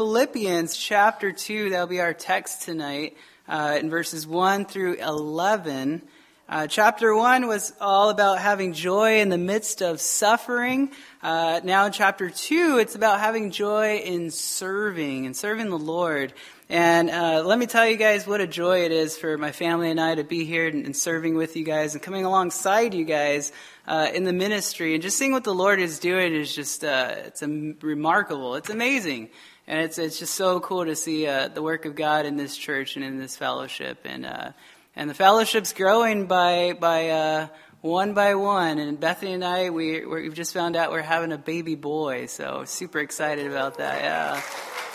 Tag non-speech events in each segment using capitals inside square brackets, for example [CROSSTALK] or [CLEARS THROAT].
Philippians chapter 2. That'll be our text tonight uh, in verses 1 through 11. Uh, chapter 1 was all about having joy in the midst of suffering. Uh, now in chapter 2, it's about having joy in serving and serving the Lord. And uh, let me tell you guys what a joy it is for my family and I to be here and, and serving with you guys and coming alongside you guys uh, in the ministry and just seeing what the Lord is doing is just uh, it's remarkable. It's amazing, and it's it's just so cool to see uh, the work of God in this church and in this fellowship, and uh, and the fellowship's growing by by uh, one by one. And Bethany and I we we've just found out we're having a baby boy, so super excited about that. Yeah,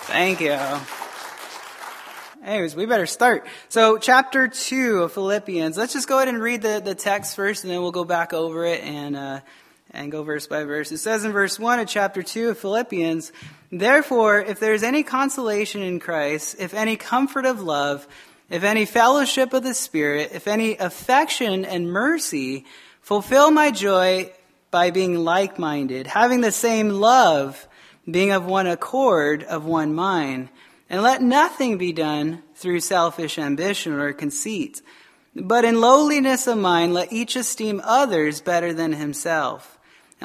thank you. Anyways, we better start. So, chapter 2 of Philippians. Let's just go ahead and read the, the text first, and then we'll go back over it and, uh, and go verse by verse. It says in verse 1 of chapter 2 of Philippians, Therefore, if there is any consolation in Christ, if any comfort of love, if any fellowship of the Spirit, if any affection and mercy, fulfill my joy by being like minded, having the same love, being of one accord, of one mind. And let nothing be done through selfish ambition or conceit. But in lowliness of mind, let each esteem others better than himself.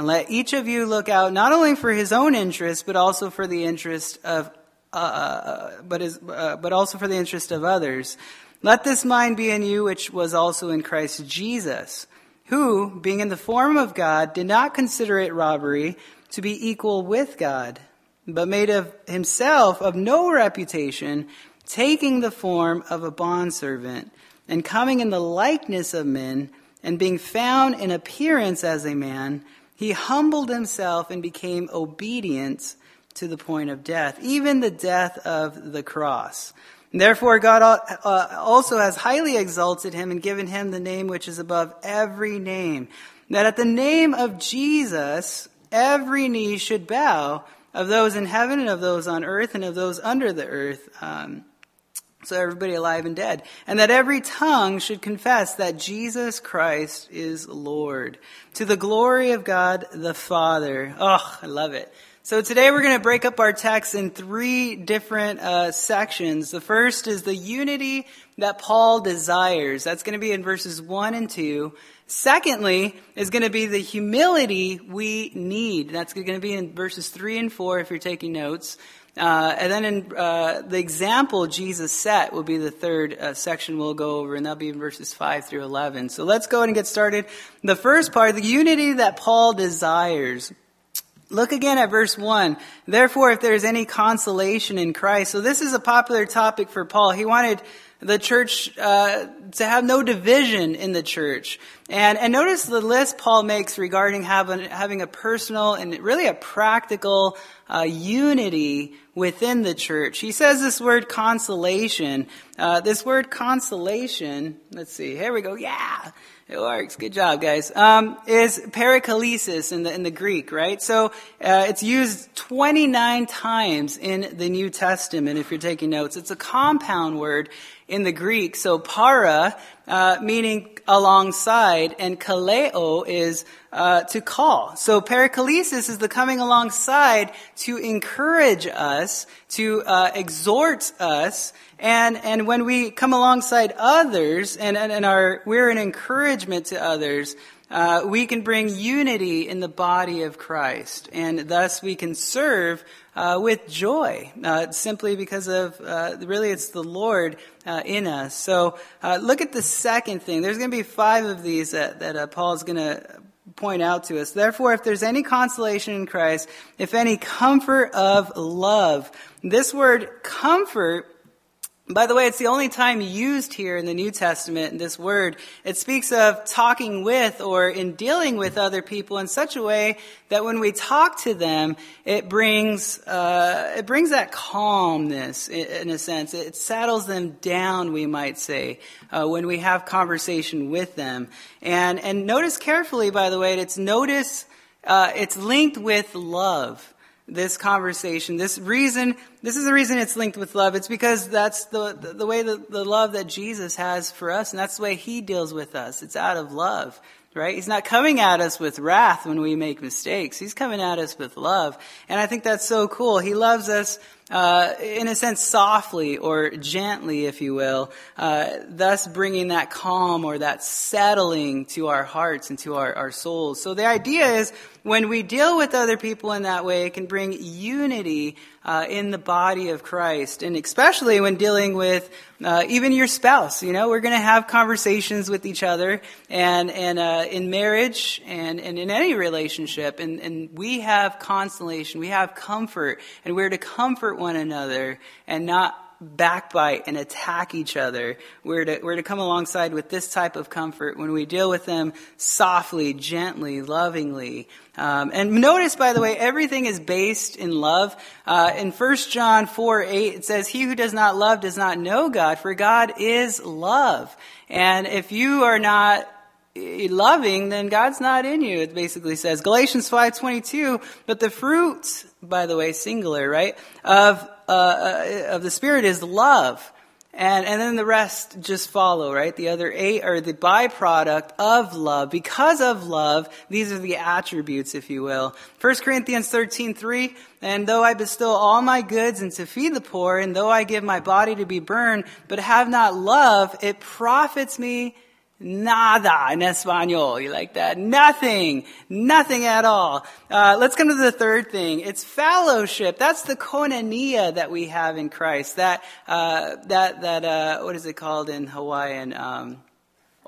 And let each of you look out not only for his own interest, but also for the interest of, uh, uh but, is, uh, but also for the interest of others. Let this mind be in you, which was also in Christ Jesus, who, being in the form of God, did not consider it robbery to be equal with God but made of himself of no reputation, taking the form of a bondservant, and coming in the likeness of men, and being found in appearance as a man, he humbled himself and became obedient to the point of death, even the death of the cross. Therefore, God uh, also has highly exalted him and given him the name which is above every name, that at the name of Jesus, every knee should bow of those in heaven and of those on earth and of those under the earth. Um, so everybody alive and dead. And that every tongue should confess that Jesus Christ is Lord to the glory of God the Father. Oh, I love it. So today we're going to break up our text in three different uh, sections. The first is the unity that Paul desires. That's going to be in verses 1 and 2. Secondly, is going to be the humility we need. That's going to be in verses 3 and 4 if you're taking notes. Uh, and then in uh, the example Jesus set will be the third uh, section we'll go over, and that'll be in verses 5 through 11. So let's go ahead and get started. The first part, the unity that Paul desires. Look again at verse 1. Therefore, if there is any consolation in Christ. So this is a popular topic for Paul. He wanted the church uh, to have no division in the church. And, and notice the list Paul makes regarding having, having a personal and really a practical uh, unity within the church. He says this word consolation. Uh, this word consolation, let's see, here we go. Yeah, it works. Good job, guys. Um, is paraklesis in the in the Greek, right? So uh, it's used 29 times in the New Testament. If you're taking notes, it's a compound word in the Greek. So para, uh, meaning alongside, and kaleo is uh, to call. So paraklesis is the coming alongside to encourage us, to uh, exhort us, and and when we come alongside others, and and, and are we're an encouragement to others. Uh, we can bring unity in the body of Christ, and thus we can serve uh, with joy, uh, simply because of uh, really it's the Lord uh, in us. So uh, look at the second thing. There's going to be five of these that, that is going to point out to us. Therefore, if there's any consolation in Christ, if any comfort of love, this word comfort by the way, it's the only time used here in the New Testament, this word. It speaks of talking with or in dealing with other people in such a way that when we talk to them, it brings, uh, it brings that calmness in, a sense. It settles them down, we might say, uh, when we have conversation with them. And, and notice carefully, by the way, it's notice, uh, it's linked with love this conversation. This reason, this is the reason it's linked with love. It's because that's the, the, the way the, the love that Jesus has for us, and that's the way he deals with us. It's out of love, right? He's not coming at us with wrath when we make mistakes. He's coming at us with love. And I think that's so cool. He loves us uh, in a sense, softly or gently, if you will, uh, thus bringing that calm or that settling to our hearts and to our, our souls. So the idea is when we deal with other people in that way, it can bring unity uh, in the body of Christ, and especially when dealing with uh, even your spouse. You know, we're going to have conversations with each other, and and uh, in marriage and and in any relationship, and and we have consolation, we have comfort, and we're to comfort one another, and not backbite and attack each other. We're to, we're to come alongside with this type of comfort when we deal with them softly, gently, lovingly. Um, and notice, by the way, everything is based in love. Uh, in 1 John 4, 8, it says, He who does not love does not know God, for God is love. And if you are not loving, then God's not in you, it basically says. Galatians 5.22, but the fruit, by the way, singular, right, of uh, uh, of the Spirit is love. And, and then the rest just follow, right? The other eight are the byproduct of love. Because of love, these are the attributes, if you will. 1 Corinthians 13, 3, and though I bestow all my goods and to feed the poor, and though I give my body to be burned, but have not love, it profits me Nada in Espanol. You like that? Nothing. Nothing at all. Uh, let's come to the third thing. It's fellowship. That's the koinonia that we have in Christ. That, uh, that, that, uh, what is it called in Hawaiian? Um,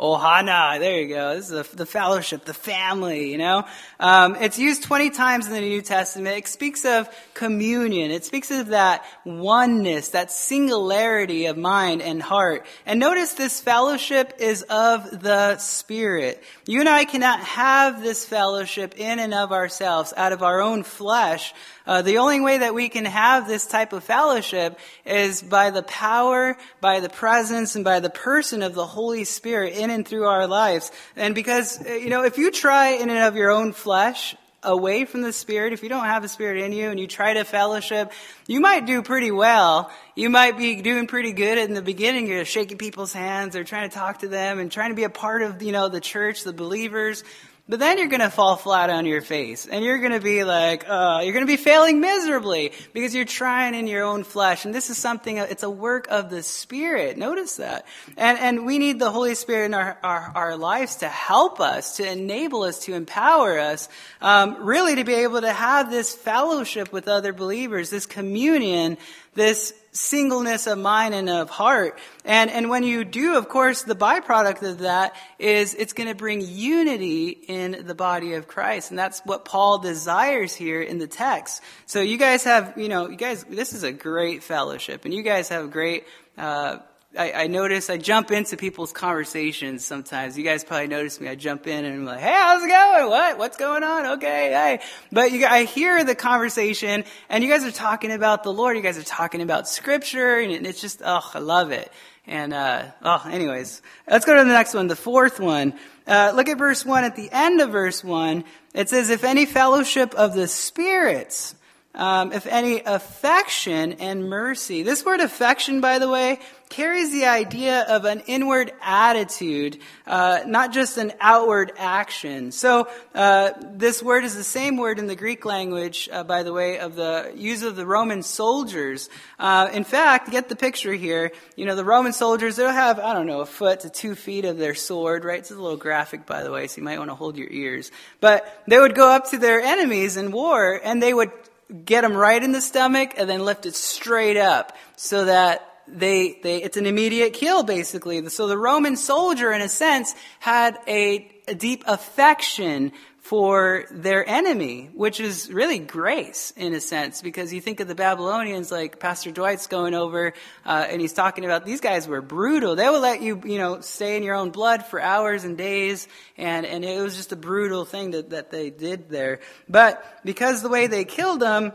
Ohana, there you go. This is the, the fellowship, the family, you know. Um, it's used 20 times in the New Testament. It speaks of communion. It speaks of that oneness, that singularity of mind and heart. And notice this fellowship is of the Spirit. You and I cannot have this fellowship in and of ourselves, out of our own flesh, uh, the only way that we can have this type of fellowship is by the power, by the presence, and by the person of the Holy Spirit in and through our lives. And because, uh, you know, if you try in and of your own flesh, away from the Spirit, if you don't have the Spirit in you and you try to fellowship, you might do pretty well. You might be doing pretty good in the beginning. You're shaking people's hands or trying to talk to them and trying to be a part of, you know, the church, the believers. But then you're going to fall flat on your face and you're going to be like, uh, you're going to be failing miserably because you're trying in your own flesh. And this is something, it's a work of the Spirit. Notice that. And, and we need the Holy Spirit in our, our, our lives to help us, to enable us, to empower us, um, really to be able to have this fellowship with other believers, this communion, this singleness of mind and of heart. And, and when you do, of course, the byproduct of that is it's going to bring unity in the body of Christ. And that's what Paul desires here in the text. So you guys have, you know, you guys, this is a great fellowship and you guys have great, uh, I, I, notice I jump into people's conversations sometimes. You guys probably notice me. I jump in and I'm like, "Hey, how's it going? What? What's going on? Okay, hey." But you, I hear the conversation, and you guys are talking about the Lord. You guys are talking about Scripture, and it's just, oh, I love it. And uh, oh, anyways, let's go to the next one, the fourth one. Uh, look at verse one. At the end of verse one, it says, "If any fellowship of the spirits." Um, if any affection and mercy. This word affection, by the way, carries the idea of an inward attitude, uh, not just an outward action. So uh, this word is the same word in the Greek language, uh, by the way, of the use of the Roman soldiers. Uh, in fact, get the picture here. You know, the Roman soldiers they'll have I don't know a foot to two feet of their sword. Right? It's a little graphic, by the way, so you might want to hold your ears. But they would go up to their enemies in war, and they would get them right in the stomach and then lift it straight up so that they, they, it's an immediate kill, basically. So the Roman soldier, in a sense, had a, a deep affection for their enemy, which is really grace in a sense, because you think of the Babylonians, like Pastor Dwight's going over, uh, and he's talking about these guys were brutal. They would let you, you know, stay in your own blood for hours and days, and, and it was just a brutal thing that, that they did there. But because the way they killed them,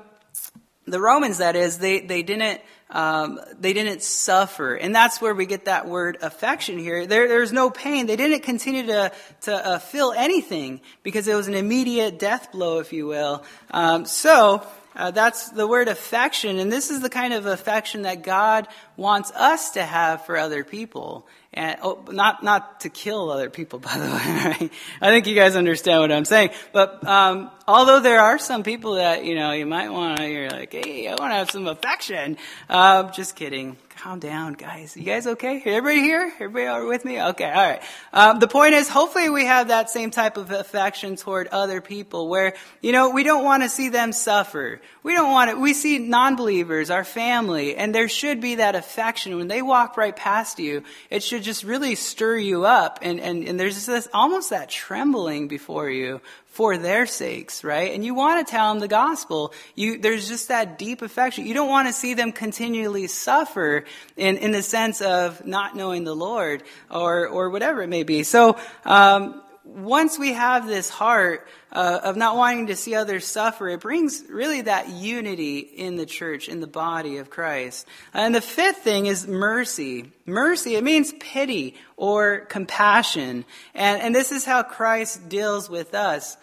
the Romans, that is, they, they didn't, um, they didn't suffer. And that's where we get that word affection here. There, there's no pain. They didn't continue to, to uh, feel anything because it was an immediate death blow, if you will. Um, so, uh, that's the word affection, and this is the kind of affection that God wants us to have for other people. And oh, not not to kill other people, [LAUGHS] by the way. I think you guys understand what I'm saying. But um, although there are some people that you know you might want to, you're like, hey, I want to have some affection. Uh, just kidding calm down, guys. You guys okay? Everybody here? Everybody are with me? Okay, all right. Um, the point is, hopefully, we have that same type of affection toward other people, where you know we don't want to see them suffer. We don't want it. We see non-believers, our family, and there should be that affection when they walk right past you. It should just really stir you up, and and, and there's this almost that trembling before you for their sakes, right? And you want to tell them the gospel. You, there's just that deep affection. You don't want to see them continually suffer in, in the sense of not knowing the Lord or, or whatever it may be. So, um, once we have this heart uh, of not wanting to see others suffer, it brings really that unity in the church, in the body of Christ. And the fifth thing is mercy. Mercy, it means pity or compassion. And, and this is how Christ deals with us.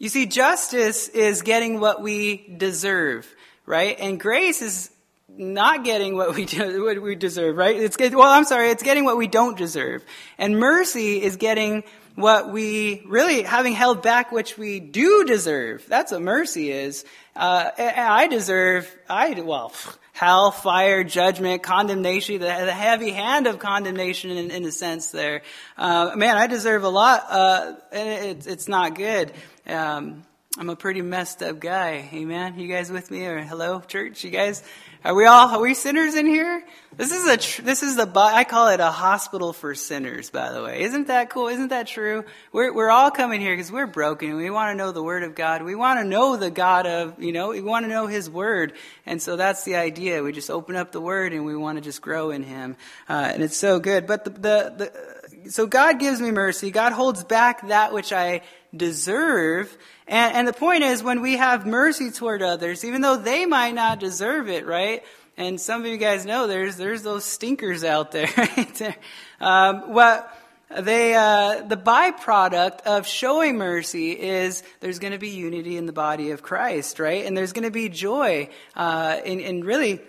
You see, justice is getting what we deserve, right? And grace is not getting what we, [LAUGHS] do, what we deserve, right? It's well, I'm sorry, it's getting what we don't deserve. And mercy is getting what we really having held back which we do deserve. That's what mercy is. Uh, I deserve, I, well, hell, fire, judgment, condemnation, the, the heavy hand of condemnation in, in a sense there. Uh, man, I deserve a lot, uh, and it, it's not good. Um, I'm a pretty messed up guy. Amen. You guys with me? Or hello, church? You guys? Are we all? Are we sinners in here? This is a. This is the. I call it a hospital for sinners. By the way, isn't that cool? Isn't that true? We're we're all coming here because we're broken. And we want to know the Word of God. We want to know the God of. You know, we want to know His Word, and so that's the idea. We just open up the Word and we want to just grow in Him, uh, and it's so good. But the the. the so God gives me mercy. God holds back that which I deserve. And, and the point is, when we have mercy toward others, even though they might not deserve it, right? And some of you guys know there's there's those stinkers out there. [LAUGHS] Right? um, what they uh, the byproduct of showing mercy is there's going to be unity in the body of Christ, right? And there's going to be joy uh, in, in really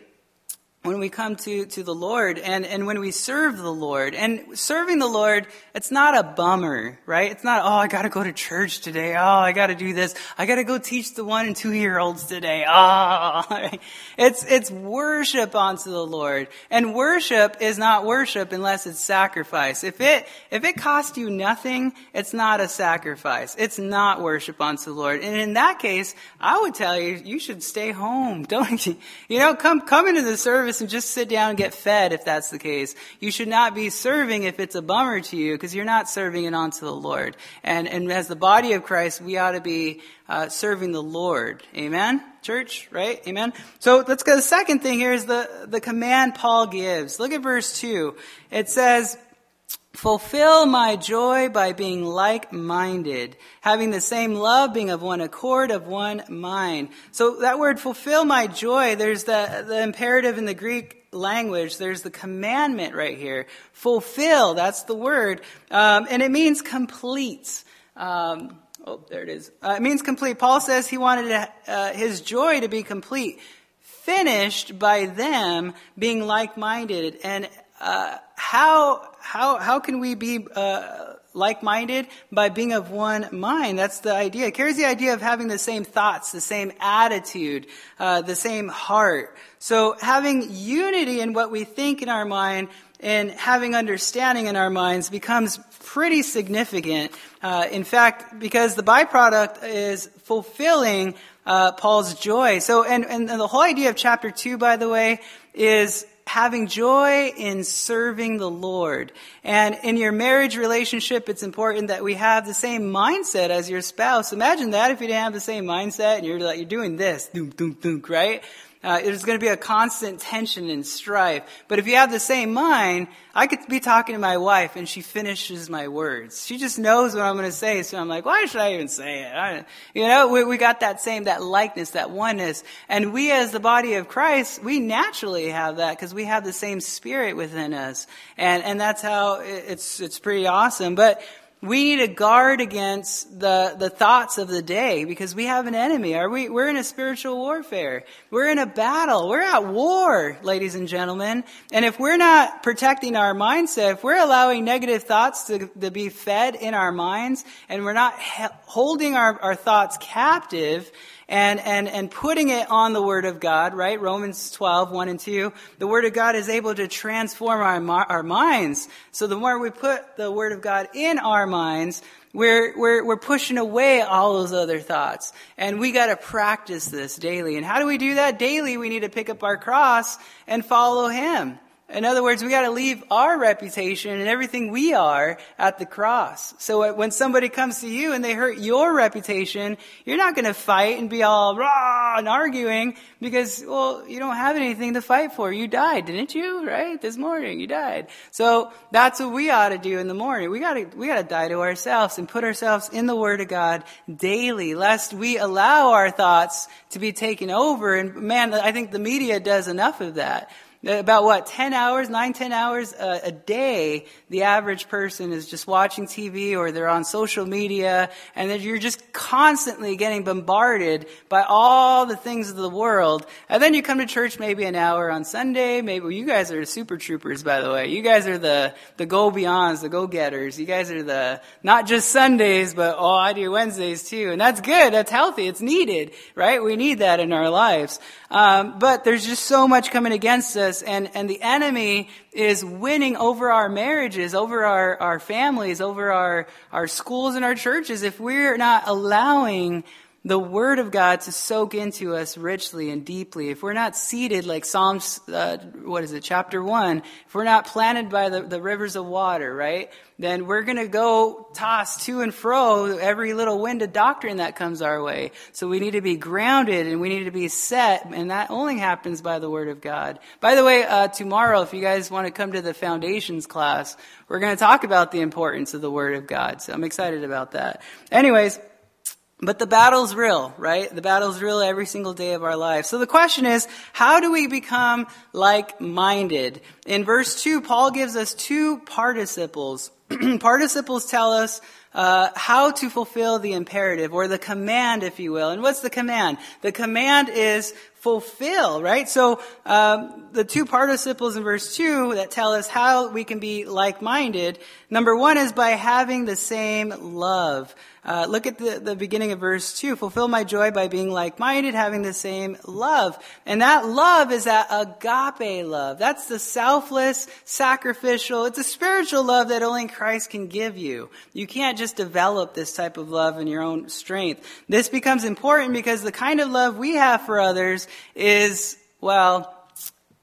when we come to, to the Lord and, and when we serve the Lord. And serving the Lord, it's not a bummer, right? It's not, oh, I gotta go to church today. Oh, I gotta do this. I gotta go teach the one and two year olds today. [LAUGHS] Oh, it's, it's worship unto the Lord. And worship is not worship unless it's sacrifice. If it, if it costs you nothing, it's not a sacrifice. It's not worship unto the Lord. And in that case, I would tell you, you should stay home. [LAUGHS] Don't you? You know, come, come into the service service and just sit down and get fed if that's the case. You should not be serving if it's a bummer to you because you're not serving it unto the Lord. And, and as the body of Christ, we ought to be uh, serving the Lord. Amen? Church, right? Amen? So let's go. The second thing here is the, the command Paul gives. Look at verse 2. It says, Fulfill my joy by being like-minded, having the same love, being of one accord, of one mind. So that word fulfill my joy, there's the, the imperative in the Greek language, there's the commandment right here. Fulfill, that's the word. Um, and it means complete. Um, oh, there it is. Uh, it means complete. Paul says he wanted uh, his joy to be complete. Finished by them being like-minded. And uh, how how how can we be uh, like-minded by being of one mind? That's the idea. It carries the idea of having the same thoughts, the same attitude, uh, the same heart. So having unity in what we think in our mind and having understanding in our minds becomes pretty significant. Uh, in fact, because the byproduct is fulfilling uh, Paul's joy. So, and, and the whole idea of chapter two, by the way, is having joy in serving the Lord. And in your marriage relationship, it's important that we have the same mindset as your spouse. Imagine that if you didn't have the same mindset and you're like, you're doing this, doom, doom, doom, right? Uh, there's going to be a constant tension and strife. But if you have the same mind, I could be talking to my wife and she finishes my words. She just knows what I'm going to say. So I'm like, why should I even say it? I, you know, we, we got that same, that likeness, that oneness. And we as the body of Christ, we naturally have that because we have the same spirit within us. And, and that's how it's, it's pretty awesome. But we need to guard against the, the thoughts of the day because we have an enemy. Are we, we're in a spiritual warfare. We're in a battle. We're at war, ladies and gentlemen. And if we're not protecting our mindset, if we're allowing negative thoughts to, to be fed in our minds and we're not he- holding our, our thoughts captive, and, and, and putting it on the Word of God, right? Romans 12, 1 and 2. The Word of God is able to transform our, our minds. So the more we put the Word of God in our minds, we're, we're, we're pushing away all those other thoughts. And we gotta practice this daily. And how do we do that? Daily, we need to pick up our cross and follow Him. In other words, we got to leave our reputation and everything we are at the cross. So uh, when somebody comes to you and they hurt your reputation, you're not going to fight and be all raw and arguing because, well, you don't have anything to fight for. You died, didn't you? Right? This morning, you died. So that's what we ought to do in the morning. We got to, we got to die to ourselves and put ourselves in the Word of God daily, lest we allow our thoughts to be taken over. And man, I think the media does enough of that. About what, 10 hours, 9, 10 hours a, a, day, the average person is just watching TV or they're on social media and then you're just constantly getting bombarded by all the things of the world. And then you come to church maybe an hour on Sunday, maybe, well, you guys are super troopers, by the way. You guys are the, the go beyonds, the go getters. You guys are the, not just Sundays, but oh, I do Wednesdays too. And that's good. That's healthy. It's needed, right? We need that in our lives. Um, but there's just so much coming against us, and, and the enemy is winning over our marriages, over our, our families, over our, our schools and our churches if we're not allowing the Word of God to soak into us richly and deeply, if we're not seated like Psalms, uh, what is it, chapter 1, if we're not planted by the, the rivers of water, right, then we're going to go toss to and fro every little wind of doctrine that comes our way. So we need to be grounded and we need to be set, and that only happens by the Word of God. By the way, uh, tomorrow, if you guys want to come to the foundations class, we're going to talk about the importance of the Word of God. So I'm excited about that. Anyways, but the battle's real, right? The battle's real every single day of our life. So the question is, how do we become like-minded? In verse 2, Paul gives us two participles. [CLEARS THROAT] participles tell us uh, how to fulfill the imperative or the command, if you will. And what's the command? The command is fulfill, right? So um, the two participles in verse two that tell us how we can be like-minded. Number one is by having the same love. Uh, look at the, the beginning of verse 2. Fulfill my joy by being like-minded, having the same love. And that love is that agape love. That's the selfless, sacrificial, it's a spiritual love that only Christ can give you. You can't just develop this type of love in your own strength. This becomes important because the kind of love we have for others is, well,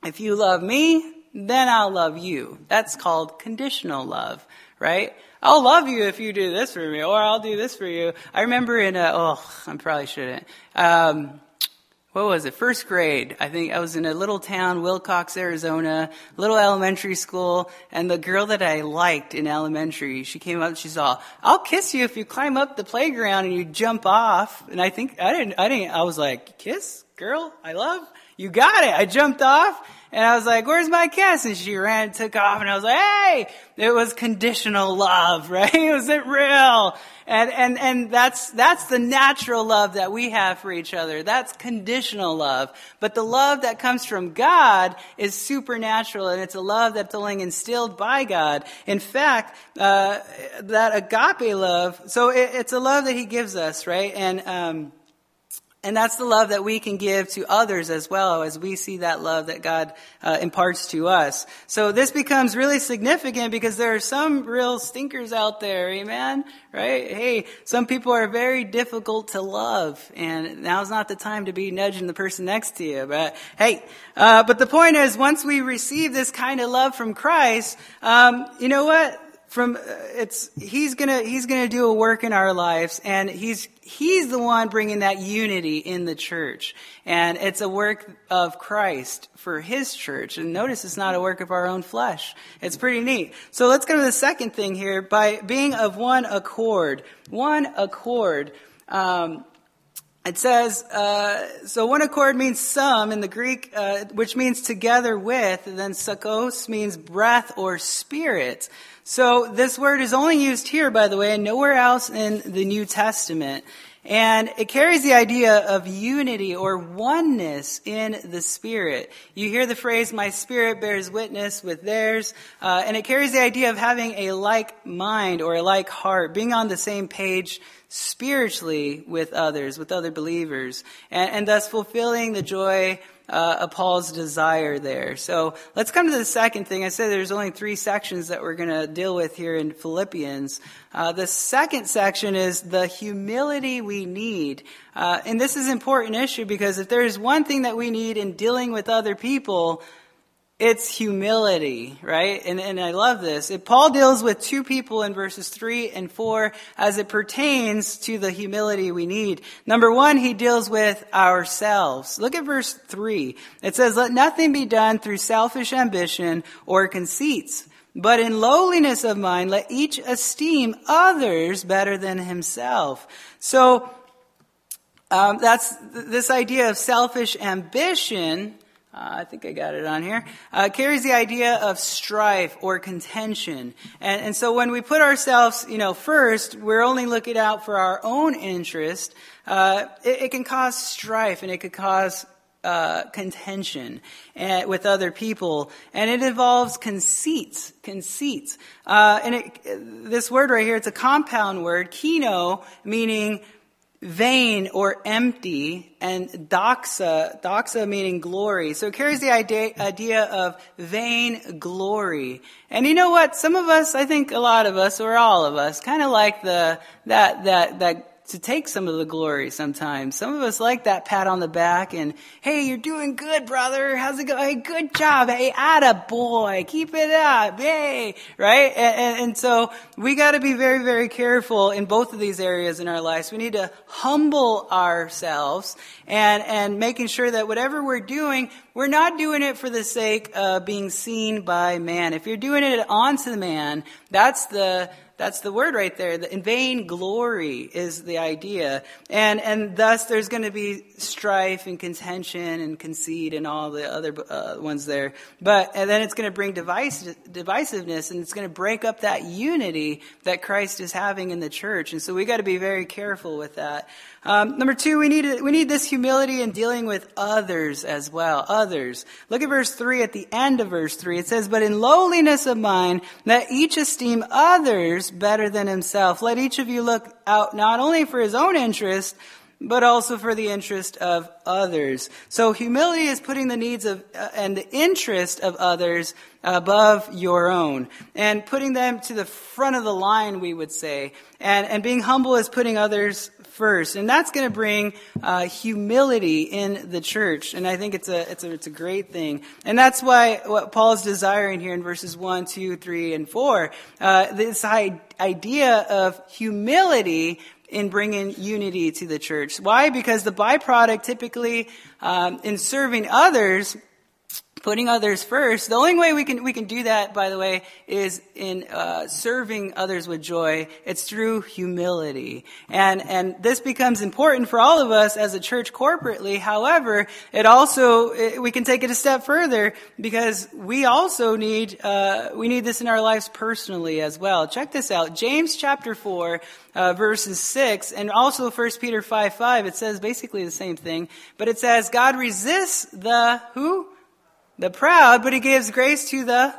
if you love me, then I'll love you. That's called conditional love, right? I'll love you if you do this for me, or I'll do this for you. I remember in a, oh, I probably shouldn't. Um, what was it? First grade. I think I was in a little town, Willcox, Arizona, little elementary school, and the girl that I liked in elementary, she came up, she's all, I'll kiss you if you climb up the playground and you jump off. And I think, I didn't, I didn't, I was like, kiss? Girl? I love? You got it. I jumped off and I was like, where's my kiss? And she ran and took off and I was like, hey, it was conditional love, [LAUGHS] right? It wasn't real. And, and, and that's, that's the natural love that we have for each other. That's conditional love. But the love that comes from God is supernatural and it's a love that's only instilled by God. In fact, uh, that agape love, so it, it's a love that He gives us, right? And, um, and that's the love that we can give to others as well as we see that love that God uh, imparts to us. So this becomes really significant because there are some real stinkers out there, amen? Right? Hey, some people are very difficult to love and now's not the time to be nudging the person next to you. But hey, uh, but the point is once we receive this kind of love from Christ, um, you know what? from uh, it's he's gonna he's gonna do a work in our lives and he's he's the one bringing that unity in the church. And it's a work of christ for his church. And notice it's not a work of our own flesh. It's pretty neat. So let's go to the second thing here. By being of one accord. One accord. Um, it says, uh, so one accord means some in the Greek, uh, which means together with, then sakos means breath or spirit. So this word is only used here, by the way, and nowhere else in the New Testament. And it carries the idea of unity or oneness in the Spirit. You hear the phrase, my spirit bears witness with theirs, uh, and it carries the idea of having a like mind or a like heart, being on the same page spiritually with others, with other believers, and, and thus fulfilling the joy uh, Paul's desire there. So let's come to the second thing. I said there's only three sections that we're going to deal with here in Philippians. Uh, the second section is the humility we need. Uh, and this is an important issue because if there's one thing that we need in dealing with other people, it's humility, right? And, and I love this. It, Paul deals with two people in verses three and four as it pertains to the humility we need. Number one, he deals with ourselves. Look at verse three. It says, let nothing be done through selfish ambition or conceits, but in lowliness of mind, let each esteem others better than himself. So, um, that's this idea of selfish ambition I think I got it on here, uh, carries the idea of strife or contention. And, and so when we put ourselves, you know, first, we're only looking out for our own interest, uh, it, it, can cause strife and it could cause uh, contention uh, with other people, and it involves conceits. Conceits, uh, and it, this word right here, it's a compound word, kino, meaning vain or empty, and doxa, doxa meaning glory. So it carries the idea, idea of vain glory. And you know what? Some of us, I think a lot of us, or all of us, kind of like the, that, that, that to take some of the glory sometimes. Some of us like that pat on the back and, hey, you're doing good, brother. How's it going? Hey, good job. Hey, atta boy. Keep it up. Yay. Right? And, and, and so we got to be very, very careful in both of these areas in our lives. We need to humble ourselves and, and making sure that whatever we're doing, we're not doing it for the sake of being seen by man. If you're doing it onto the man, that's the, that's the word right there. The in vain glory is the idea. And, and thus there's going to be strife and contention and conceit and all the other uh, ones there. But, and then it's going to bring device, divisiveness and it's going to break up that unity that Christ is having in the church. And so we got to be very careful with that. Um, number two, we need, we need this humility in dealing with others as well. Others. Look at verse three at the end of verse three. It says, but in lowliness of mind, let each esteem others better than himself. Let each of you look out not only for his own interest, but also for the interest of others. So humility is putting the needs of uh, and the interest of others above your own and putting them to the front of the line, we would say. And, and being humble is putting others first. And that's going to bring uh, humility in the church. And I think it's a, it's, a, it's a great thing. And that's why what Paul is desiring here in verses 1, 2, 3, and 4, uh, this idea of humility in bringing unity to the church. Why? Because the byproduct typically um, in serving others putting others first. The only way we can we can do that, by the way, is in uh, serving others with joy. It's through humility, and and this becomes important for all of us as a church corporately. However, it also it, we can take it a step further because we also need uh, we need this in our lives personally as well. Check this out, James chapter four. Uh, verses 6 and also 1 peter 5 5 it says basically the same thing but it says god resists the who the proud, but he gives grace to the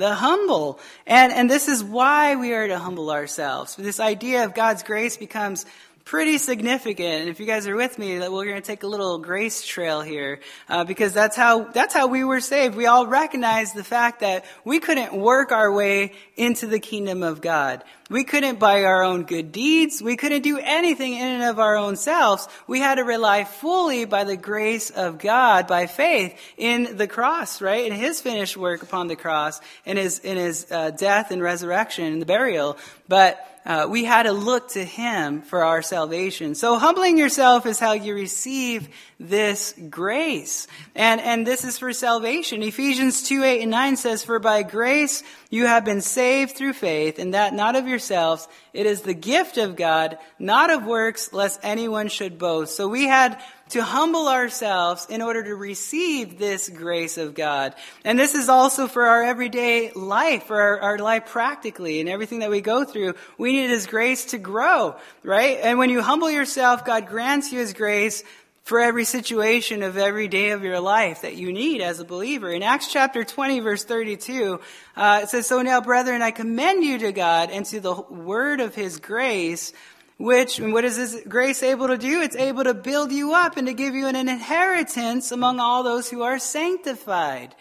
the humble. And, and this is why we are to humble ourselves. This idea of God's grace becomes pretty significant. And if you guys are with me, that we're going to take a little grace trail here, uh, because that's how that's how we were saved. We all recognize the fact that we couldn't work our way into the kingdom of God. We couldn't by our own good deeds. We couldn't do anything in and of our own selves. We had to rely fully by the grace of God, by faith in the cross, right? In His finished work upon the cross, in His in His uh, death and resurrection and the burial. But uh, we had to look to Him for our salvation. So humbling yourself is how you receive this grace. And, and this is for salvation. Ephesians 2, 8 and 9 says, For by grace you have been saved through faith, and that not of yourselves. It is the gift of God, not of works, lest anyone should boast. So we had to humble ourselves in order to receive this grace of God. And this is also for our everyday life, for our, our, life practically and everything that we go through. We need His grace to grow, right? And when you humble yourself, God grants you His grace for every situation of every day of your life that you need as a believer. In Acts chapter 20 verse 32, uh, it says, So now brethren, I commend you to God and to the word of His grace, which, and what is this grace able to do? It's able to build you up and to give you an inheritance among all those who are sanctified.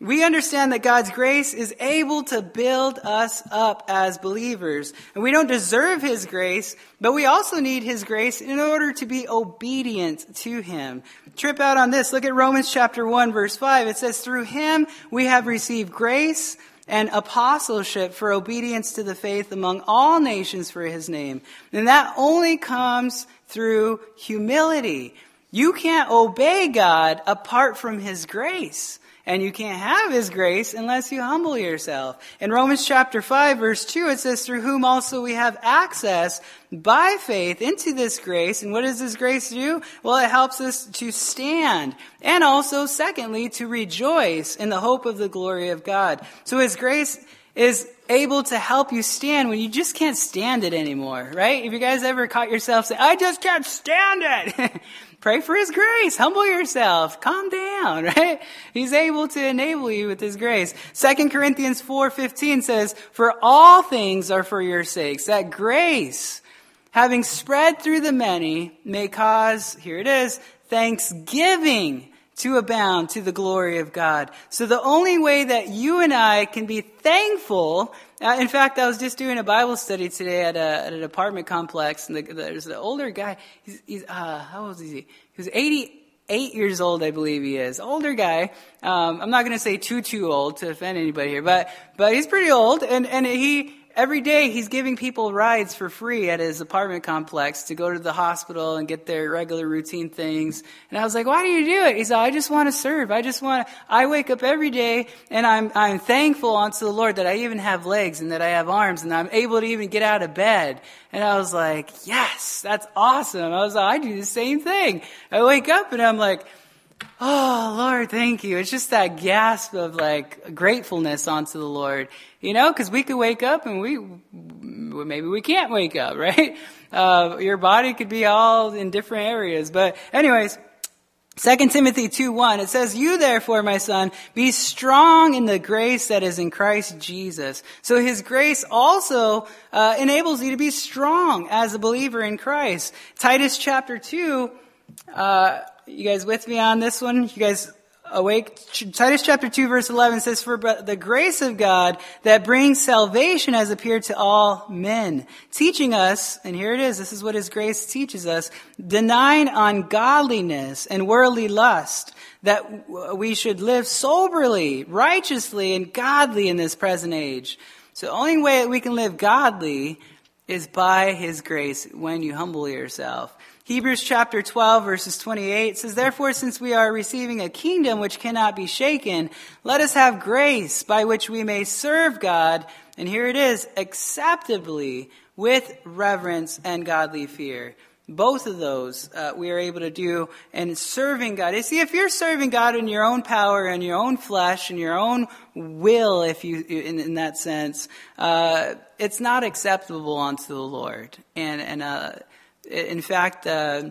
We understand that God's grace is able to build us up as believers. And we don't deserve His grace, but we also need His grace in order to be obedient to Him. Trip out on this. Look at Romans chapter 1 verse 5. It says, through Him we have received grace and apostleship for obedience to the faith among all nations for his name. And that only comes through humility. You can't obey God apart from his grace. And you can't have His grace unless you humble yourself. In Romans chapter 5 verse 2 it says, through whom also we have access by faith into this grace. And what does this grace do? Well, it helps us to stand. And also, secondly, to rejoice in the hope of the glory of God. So His grace is able to help you stand when you just can't stand it anymore, right? If you guys ever caught yourself saying, I just can't stand it. [LAUGHS] Pray for His grace. Humble yourself. Calm down, [LAUGHS] right? He's able to enable you with His grace. 2 Corinthians 4.15 says, For all things are for your sakes. That grace, having spread through the many, may cause, here it is, thanksgiving to abound to the glory of God. So the only way that you and I can be thankful, uh, in fact, I was just doing a Bible study today at, a, at an apartment complex, and the, there's an older guy. He's, he's uh, how old is he? He was 88 years old, I believe he is. Older guy. Um, I'm not going to say too too old to offend anybody here, but but he's pretty old, and and he every day he's giving people rides for free at his apartment complex to go to the hospital and get their regular routine things. And I was like, why do you do it? He said, I just want to serve. I just want to, I wake up every day and I'm, I'm thankful unto the Lord that I even have legs and that I have arms and I'm able to even get out of bed. And I was like, yes, that's awesome. I was like, I do the same thing. I wake up and I'm like, Oh, Lord, thank you. It's just that gasp of like gratefulness onto the Lord, you know, because we could wake up and we, maybe we can't wake up, [LAUGHS] right? Uh, your body could be all in different areas. But anyways, 2 Timothy 2 1, it says, You therefore, my son, be strong in the grace that is in Christ Jesus. So his grace also uh, enables you to be strong as a believer in Christ. Titus chapter 2, uh, you guys with me on this one? You guys awake? Titus chapter 2 verse 11 says, For the grace of God that brings salvation has appeared to all men, teaching us, and here it is, this is what His grace teaches us, denying ungodliness and worldly lust, that we should live soberly, righteously, and godly in this present age. So the only way that we can live godly is by His grace when you humble yourself. Hebrews chapter 12 verses 28 says, Therefore, since we are receiving a kingdom which cannot be shaken, let us have grace by which we may serve God, and here it is, acceptably with reverence and godly fear. Both of those uh, we are able to do in serving God. You see, if you're serving God in your own power and your own flesh and your own will, if you in, in that sense, uh, it's not acceptable unto the Lord. And and uh, in fact, uh,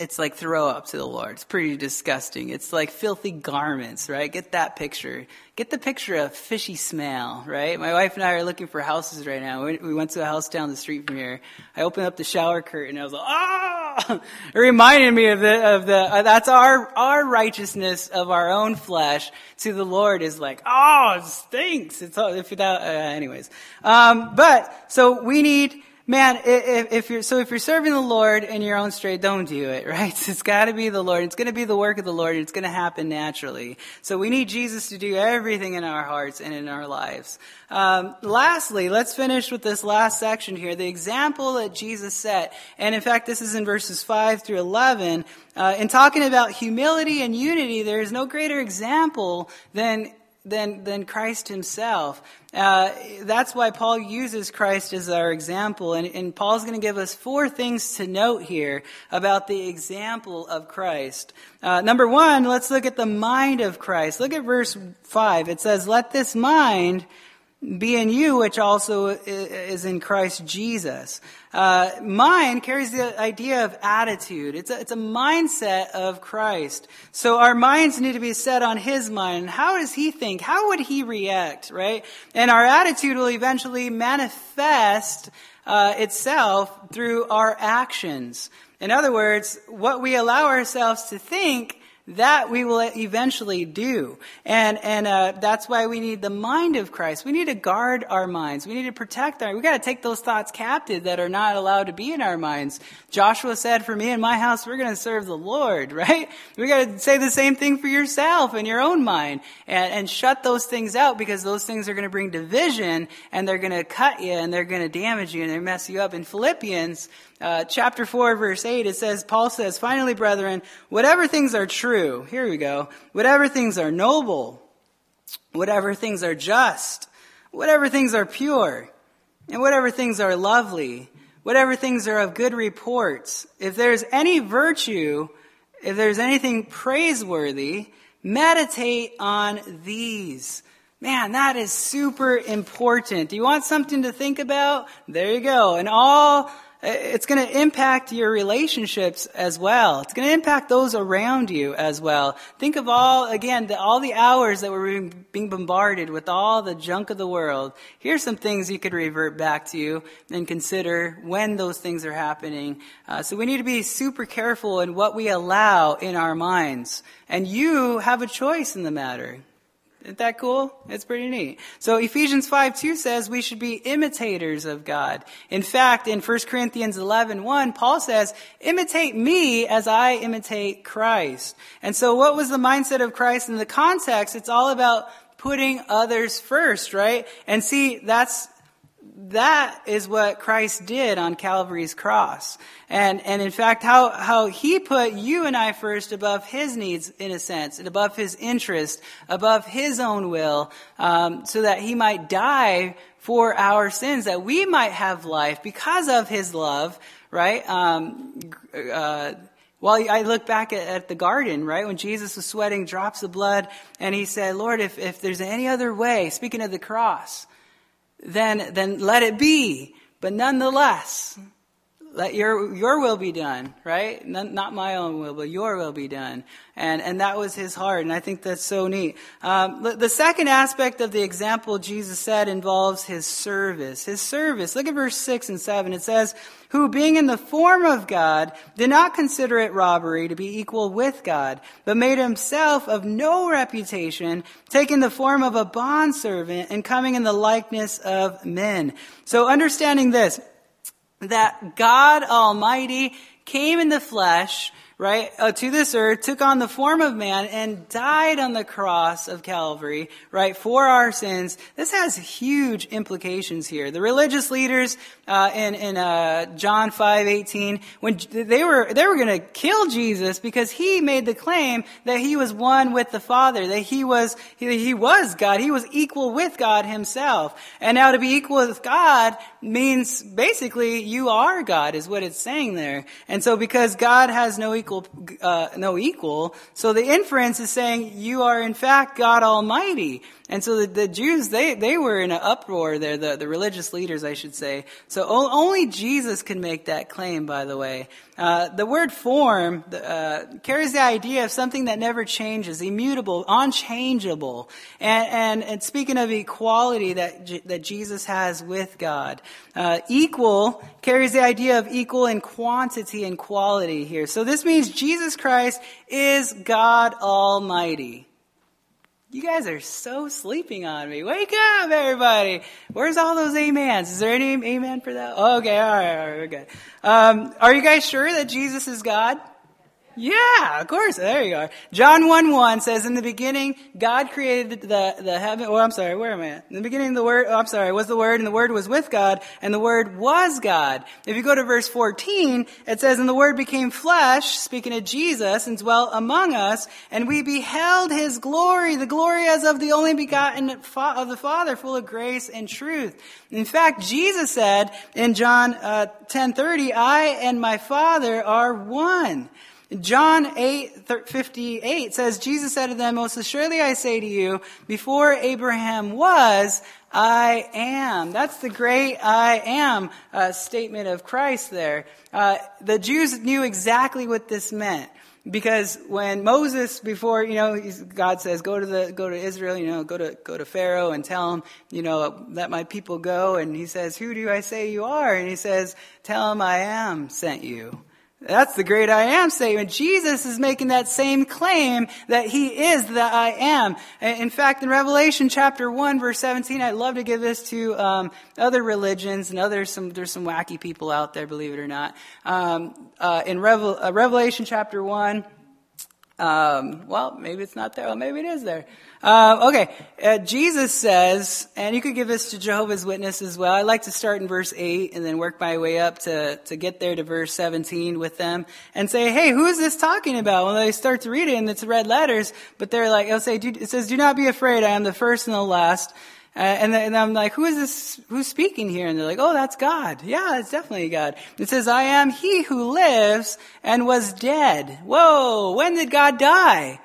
it's like throw up to the Lord. It's pretty disgusting. It's like filthy garments, right? Get that picture. Get the picture of fishy smell, right? My wife and I are looking for houses right now. We went to a house down the street from here. I opened up the shower curtain. I was like, ah! [LAUGHS] It reminded me of the of the. Uh, that's our our righteousness of our own flesh to the Lord is like, oh, it stinks. It's all, if that. Uh, anyways, um, but so we need man, if, if, you're, so if you're serving the Lord in your own strength, don't do it, [LAUGHS] right? It's gotta be the Lord. It's gonna be the work of the Lord. It's gonna happen naturally. So we need Jesus to do everything in our hearts and in our lives. Um, lastly, let's finish with this last section here, the example that Jesus set. And in fact, this is in verses 5 through 11. Uh, in talking about humility and unity, there is no greater example than than, than Christ himself. Uh, that's why Paul uses Christ as our example. And, and Paul's going to give us four things to note here about the example of Christ. Uh, number one, let's look at the mind of Christ. Look at verse 5. It says, Let this mind be in you, which also is in Christ Jesus. Uh, mind carries the idea of attitude. It's a, it's a mindset of Christ. So our minds need to be set on His mind. How does He think? How would He react, right? And our attitude will eventually manifest uh, itself through our actions. In other words, what we allow ourselves to think that we will eventually do. And, and, uh, that's why we need the mind of Christ. We need to guard our minds. We need to protect our, we gotta take those thoughts captive that are not allowed to be in our minds. Joshua said, for me and my house, we're gonna serve the Lord, [LAUGHS] right? We gotta say the same thing for yourself and your own mind and, and shut those things out because those things are gonna bring division and they're gonna cut you and they're gonna damage you and they mess you up. In Philippians, uh, chapter 4, verse 8, it says, Paul says, finally, brethren, whatever things are true, here we go, whatever things are noble, whatever things are just, whatever things are pure, and whatever things are lovely, whatever things are of good reports, if there's any virtue, if there's anything praiseworthy, meditate on these. Man, that is super important. Do you want something to think about? There you go. And all it's going to impact your relationships as well. It's going to impact those around you as well. Think of all, again, the, all the hours that we're being bombarded with all the junk of the world. Here's some things you could revert back to and consider when those things are happening. Uh, so we need to be super careful in what we allow in our minds. And you have a choice in the matter. Isn't that cool? It's pretty neat. So Ephesians 5 2 says we should be imitators of God. In fact, in 1 Corinthians 11 1, Paul says, imitate me as I imitate Christ. And so what was the mindset of Christ in the context? It's all about putting others first, right? And see, that's that is what Christ did on Calvary's cross. And, and in fact, how, how he put you and I first above his needs, in a sense, and above his interest, above his own will, um, so that he might die for our sins, that we might have life because of his love, right? Um, uh, well, I look back at, at, the garden, right, when Jesus was sweating drops of blood, and he said, Lord, if, if there's any other way, speaking of the cross, then, then let it be. But nonetheless, let your, your will be done, right? Not my own will, but your will be done. And, and that was his heart, and I think that's so neat. Um, the second aspect of the example Jesus said involves his service. His service. Look at verse 6 and 7. It says, Who being in the form of God, did not consider it robbery to be equal with God, but made himself of no reputation, taking the form of a bondservant and coming in the likeness of men. So understanding this, that God Almighty came in the flesh, right, uh, to this earth, took on the form of man, and died on the cross of Calvary, right, for our sins. This has huge implications here. The religious leaders uh, in, in uh, John five eighteen, when they were they were going to kill Jesus because he made the claim that he was one with the Father, that he was he, he was God, he was equal with God himself, and now to be equal with God means basically you are God, is what it's saying there. And so because God has no equal uh, no equal. So the inference is saying you are in fact God Almighty. And so the, the Jews, they, they were in an uproar there, the, the religious leaders, I should say. So only Jesus can make that claim, by the way. Uh, the word form uh, carries the idea of something that never changes, immutable, unchangeable. And, and, and speaking of equality that, that Jesus has with God, uh, equal carries the idea of equal in quantity and quality here. So this means Jesus Christ is God Almighty. You guys are so sleeping on me. Wake up, everybody. Where's all those amens? Is there any amen for that? Okay, all right, all right, we're good. Um, are you guys sure that Jesus is God? Yeah, of course. There you are. John 1 1 says, In the beginning, God created the, the heaven. Oh, I'm sorry. Where am I at? In the beginning, the Word, oh, I'm sorry, was the Word, and the Word was with God, and the Word was God. If you go to verse 14, it says, And the Word became flesh, speaking of Jesus, and dwelt among us, and we beheld His glory, the glory as of the only begotten of the Father, full of grace and truth. In fact, Jesus said in John uh, 10:30, I and my Father are one. John 8, 58 says, Jesus said to them, Most assuredly I say to you, before Abraham was, I am. That's the great I am uh, statement of Christ there. Uh, the Jews knew exactly what this meant. Because when Moses, before, you know, God says, go to the, go to Israel, you know, go to, go to Pharaoh and tell him, you know, let my people go. And he says, who do I say you are? And he says, tell him I am sent you. That's the great I am statement. Jesus is making that same claim that he is the I am. In fact, in Revelation chapter 1 verse 17, I'd love to give this to um, other religions and other some, there's some wacky people out there, believe it or not. Um, uh, in Revel, uh, Revelation chapter 1, um, well, maybe it's not there. Well, maybe it is there. Uh, okay, uh, Jesus says, and you could give this to Jehovah's Witness as well. I like to start in verse 8 and then work my way up to, to get there to verse 17 with them and say, hey, who is this talking about? When they start to read it and it's red letters, but they're like, I'll say, it says, do not be afraid. I am the first and the last. Uh, and, and, I'm like, who is this, who's speaking here? And they're like, oh, that's God. Yeah, it's definitely God. It says, I am he who lives and was dead. Whoa, when did God die?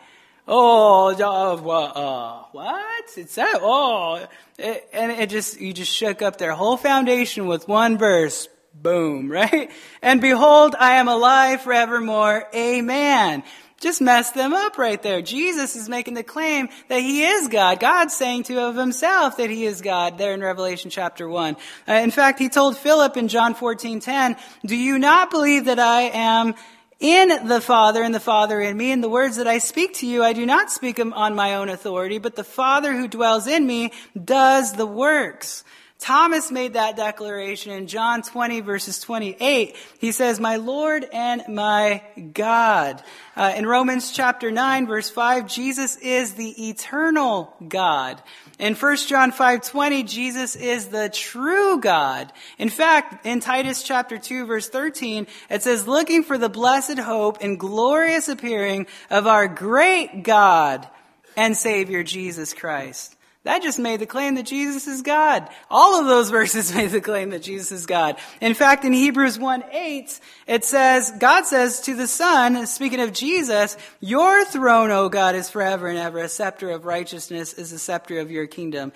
Oh, uh, what? It said, oh, it, and it just, you just shook up their whole foundation with one verse. Boom, [LAUGHS] right? And behold, I am alive forevermore. Amen just messed them up right there. Jesus is making the claim that he is God. God's saying to of himself that he is God there in Revelation chapter 1. Uh, in fact, he told Philip in John 14:10, "Do you not believe that I am in the Father and the Father in me, and the words that I speak to you, I do not speak on my own authority, but the Father who dwells in me does the works." Thomas made that declaration in John 20 verses 28. He says, my Lord and my God. Uh, in Romans chapter 9 verse 5, Jesus is the eternal God. In 1 John 5:20, Jesus is the true God. In fact, in Titus chapter 2 verse 13, it says, looking for the blessed hope and glorious appearing of our great God and Savior Jesus Christ. That just made the claim that Jesus is God. All of those [LAUGHS] verses made the claim that Jesus is God. In fact, in Hebrews 1 8, it says, God says to the Son, speaking of Jesus, Your throne, O God, is forever and ever. A scepter of righteousness is the scepter of your kingdom.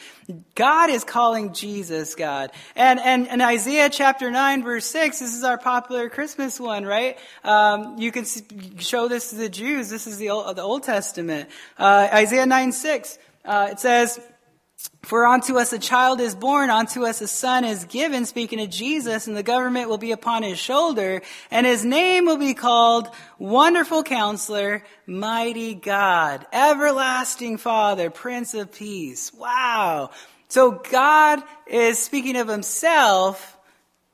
God is calling Jesus God. And, and, and Isaiah chapter 9 verse 6, this is our popular Christmas one, right? Um, you can show this to the Jews. This is the Old, the Old Testament. Uh, Isaiah 9 6, uh, it says, for unto us a child is born, unto us a son is given, speaking of Jesus, and the government will be upon his shoulder, and his name will be called Wonderful Counselor, Mighty God, Everlasting Father, Prince of Peace. Wow. So God is speaking of himself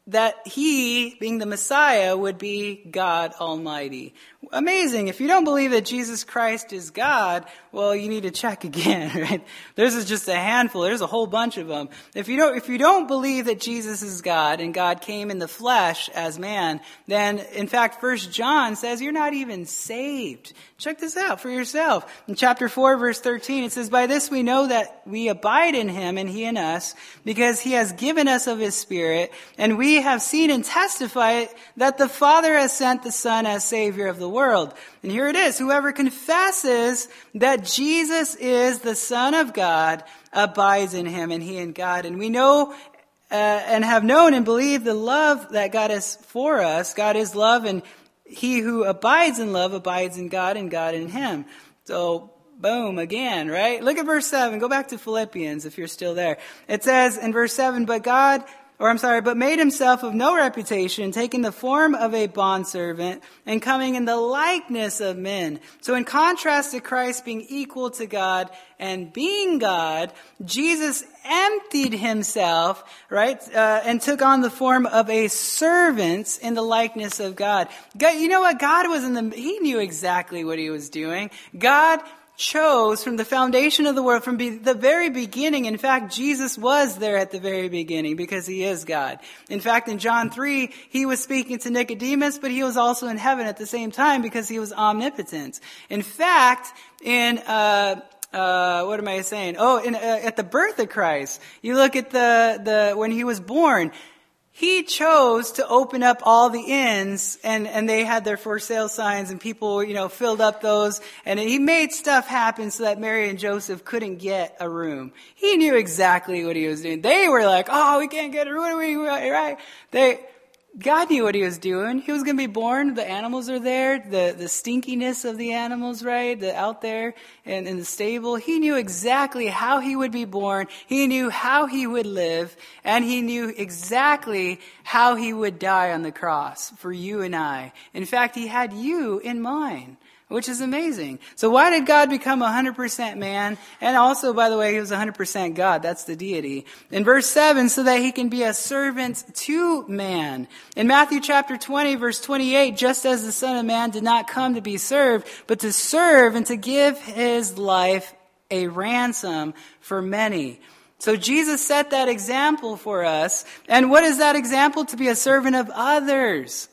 that he, being the Messiah, would be God Almighty. Amazing. If you don't believe that Jesus Christ is God, well, you need to check again, [LAUGHS] right? There's just a handful. There's a whole bunch of them. If you don't, if you don't believe that Jesus is God and God came in the flesh as man, then in fact, First John says you're not even saved. Check this out for yourself. In chapter 4 verse 13, it says, By this we know that we abide in him and he in us, because he has given us of his spirit, and we have seen and testify that the Father has sent the Son as Savior of the world. And here it is. Whoever confesses that Jesus is the Son of God abides in him and he in God. And we know uh, and have known and believed the love that God is for us. God is love and he who abides in love abides in God and God in him. So, boom, again, right? Look at verse 7. Go back to Philippians if you're still there. It says in verse 7, But God or I'm sorry, but made himself of no reputation, taking the form of a bondservant and coming in the likeness of men. So in contrast to Christ being equal to God and being God, Jesus emptied himself, right, uh, and took on the form of a servant in the likeness of God. God. You know what? God was in the, he knew exactly what he was doing. God chose from the foundation of the world, from be, the very beginning. In fact, Jesus was there at the very beginning because he is God. In fact, in John 3, he was speaking to Nicodemus, but he was also in heaven at the same time because he was omnipotent. In fact, in, uh, uh, what am I saying? Oh, in, uh, at the birth of Christ, you look at the, the, when he was born, he chose to open up all the inns and, and they had their for sale signs and people, you know, filled up those and he made stuff happen so that Mary and Joseph couldn't get a room. He knew exactly what he was doing. They were like, oh, we can't get a room, We right? They, God knew what he was doing. He was going to be born. The animals are there. The, the stinkiness of the animals, right? The out there and in the stable. He knew exactly how he would be born. He knew how he would live. And he knew exactly how he would die on the cross for you and I. In fact, he had you in mind which is amazing. So why did God become 100% man? And also, by the way, he was 100% God. That's the deity. In verse 7, so that he can be a servant to man. In Matthew chapter 20, verse 28, just as the Son of Man did not come to be served, but to serve and to give his life a ransom for many. So Jesus set that example for us. And what is that example? To be a servant of others.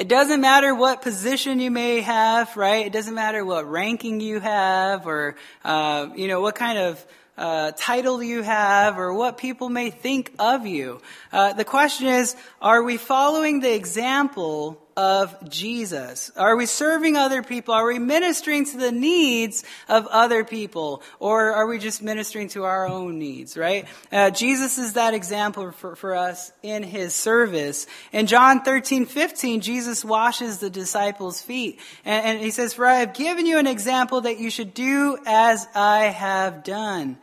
It doesn't matter what position you may have, right? It doesn't matter what ranking you have or, uh, you know, what kind of uh, title you have or what people may think of you. Uh, the question is, are we following the example of Jesus? Are we serving other people? Are we ministering to the needs of other people? Or are we just ministering to our own needs, right? Uh, Jesus is that example for, for us in his service. In John 13, 15, Jesus washes the disciples' feet. And, and he says, For I have given you an example that you should do as I have done.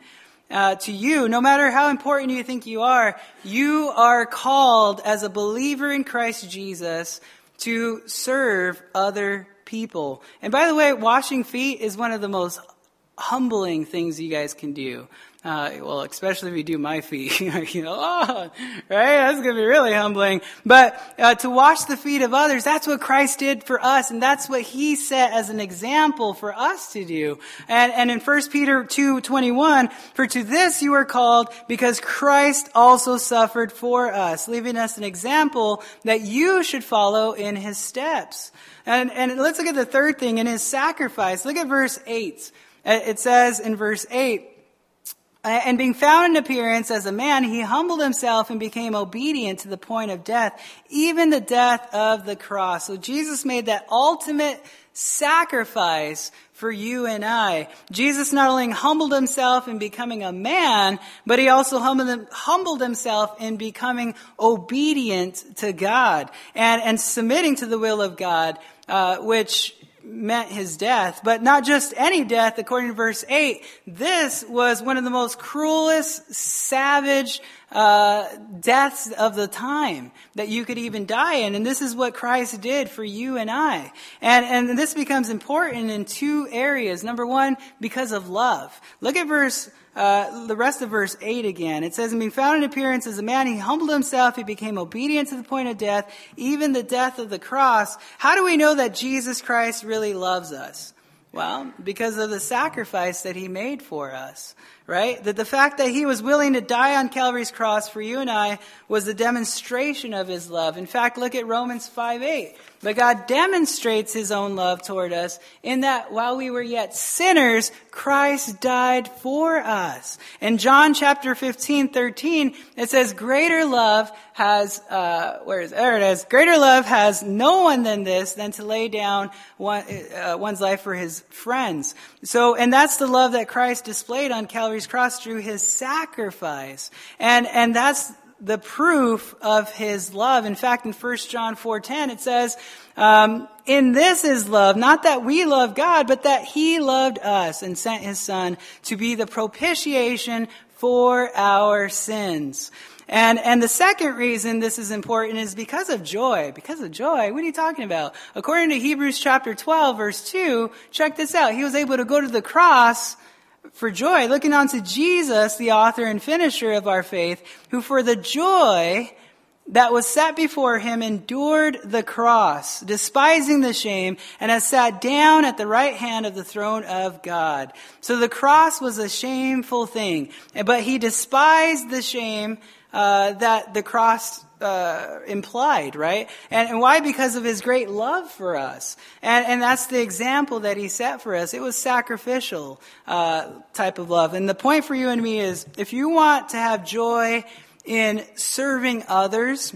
Uh, to you, no matter how important you think you are, you are called as a believer in Christ Jesus to serve other people. And by the way, washing feet is one of the most humbling things you guys can do. Uh, well, especially if you do my feet, [LAUGHS] you know, oh, right? That's going to be really humbling. But uh, to wash the feet of others, that's what Christ did for us, and that's what He set as an example for us to do. And, and in 1 Peter 2, 21, for to this you are called because Christ also suffered for us, leaving us an example that you should follow in His steps. And, and let's look at the third thing in His sacrifice. Look at verse 8. It says in verse 8, and being found in appearance as a man, he humbled himself and became obedient to the point of death, even the death of the cross. So Jesus made that ultimate sacrifice for you and I. Jesus not only humbled himself in becoming a man, but he also humbled himself in becoming obedient to God and, and submitting to the will of God, uh, which meant his death, but not just any death, according to verse 8. This was one of the most cruelest, savage uh, deaths of the time that you could even die in. And this is what Christ did for you and I. And, and this becomes important in two areas. Number one, because of love. Look at verse uh, the rest of verse 8 again. It says, And being found in appearance as a man, he humbled himself, he became obedient to the point of death, even the death of the cross. How do we know that Jesus Christ really loves us? Well, because of the sacrifice that he made for us right? That the fact that he was willing to die on Calvary's cross for you and I was a demonstration of his love. In fact, look at Romans 5 8. But God demonstrates his own love toward us in that while we were yet sinners, Christ died for us. In John chapter 15, 13, it says, greater love has, uh, where is, there it is, greater love has no one than this, than to lay down one, uh, one's life for his friends. So, and that's the love that Christ displayed on Calvary's cross through his sacrifice. And, and that's, the proof of his love. In fact, in 1 John 4.10, it says, um, in this is love, not that we love God, but that he loved us and sent his son to be the propitiation for our sins. And, and the second reason this is important is because of joy. Because of joy. What are you talking about? According to Hebrews chapter 12 verse 2, check this out. He was able to go to the cross for joy, looking unto Jesus, the author and finisher of our faith, who for the joy that was set before him endured the cross, despising the shame, and has sat down at the right hand of the throne of God. So the cross was a shameful thing, but he despised the shame uh, that the cross uh, implied, right? And, and, why? Because of his great love for us. And, and that's the example that he set for us. It was sacrificial uh, type of love. And the point for you and me is if you want to have joy in serving others,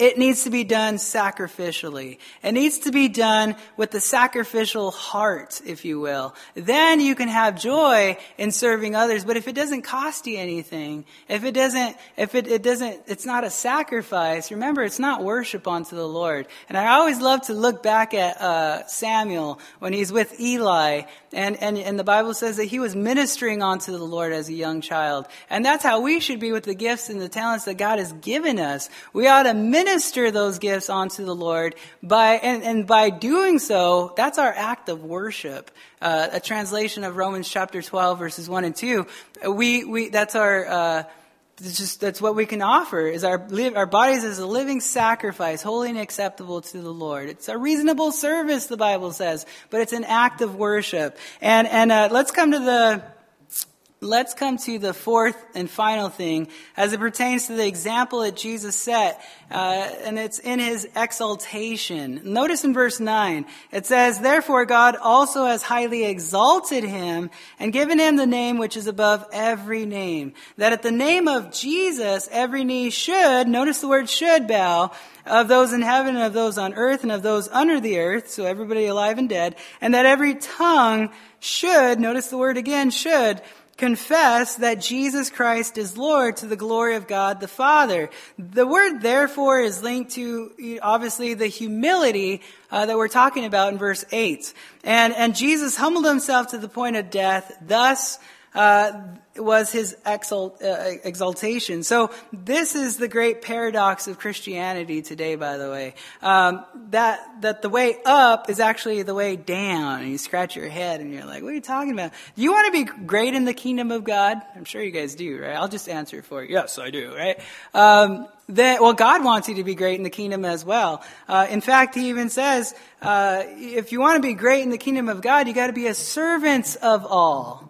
it needs to be done sacrificially. It needs to be done with the sacrificial heart, if you will. Then you can have joy in serving others. But if it doesn't cost you anything, if it doesn't, if it, it doesn't, it's not a sacrifice, remember it's not worship unto the Lord. And I always love to look back at uh, Samuel when he's with Eli and, and, and the Bible says that he was ministering unto the Lord as a young child. And that's how we should be with the gifts and the talents that God has given us. We ought to minister those gifts onto the Lord by, and, and by doing so, that's our act of worship. Uh, a translation of Romans chapter 12 verses 1 and 2. We, we, that's our, uh, just that's what we can offer is our our bodies as a living sacrifice, holy and acceptable to the Lord. It's a reasonable service, the Bible says, but it's an act of worship. And and uh, let's come to the let's come to the fourth and final thing as it pertains to the example that Jesus set, uh, and it's in his exaltation. Notice in verse 9, it says, Therefore God also has highly exalted him and given him the name which is above every name, that at the name of Jesus every knee should, notice the word should bow, of those in heaven and of those on earth and of those under the earth, so everybody alive and dead, and that every tongue should, notice the word again, should, confess that Jesus Christ is Lord to the glory of God the Father. The word therefore is linked to obviously the humility uh, that we're talking about in verse 8. And, and Jesus humbled himself to the point of death, thus uh, was his exalt, uh, exaltation. So this is the great paradox of Christianity today, by the way. Um, that that the way up is actually the way down, and you scratch your head and you're like, "What are you talking about? Do you want to be great in the kingdom of God?" I'm sure you guys do, right? I'll just answer for you. Yes, I do, right? Um, then, well, God wants you to be great in the kingdom as well. Uh, in fact, He even says, uh, if you want to be great in the kingdom of God, you got to be a servant of all.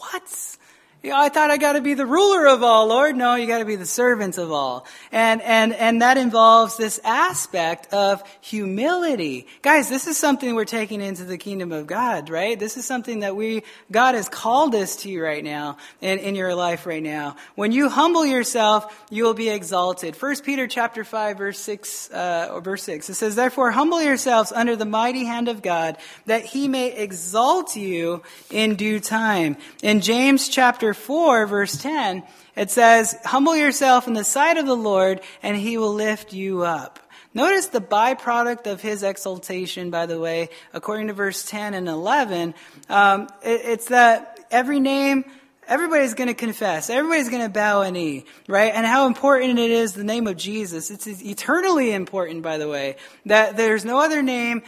What? You know, I thought I got to be the ruler of all, Lord. No, you got to be the servant of all. And, and, and that involves this aspect of humility. Guys, this is something we're taking into the kingdom of God, right? This is something that we, God has called us to right now in, in your life right now. When you humble yourself, you will be exalted. First Peter chapter 5 verse 6, uh, or verse 6. It says, therefore humble yourselves under the mighty hand of God that he may exalt you in due time. In James chapter chapter 4, verse 10, it says, Humble yourself in the sight of the Lord, and he will lift you up. Notice the byproduct of his exaltation, by the way, according to verse 10 and 11. Um, it, it's that every name, everybody's going to confess. Everybody's going to bow a knee, right? And how important it is the name of Jesus. It's eternally important, by the way, that there's no other name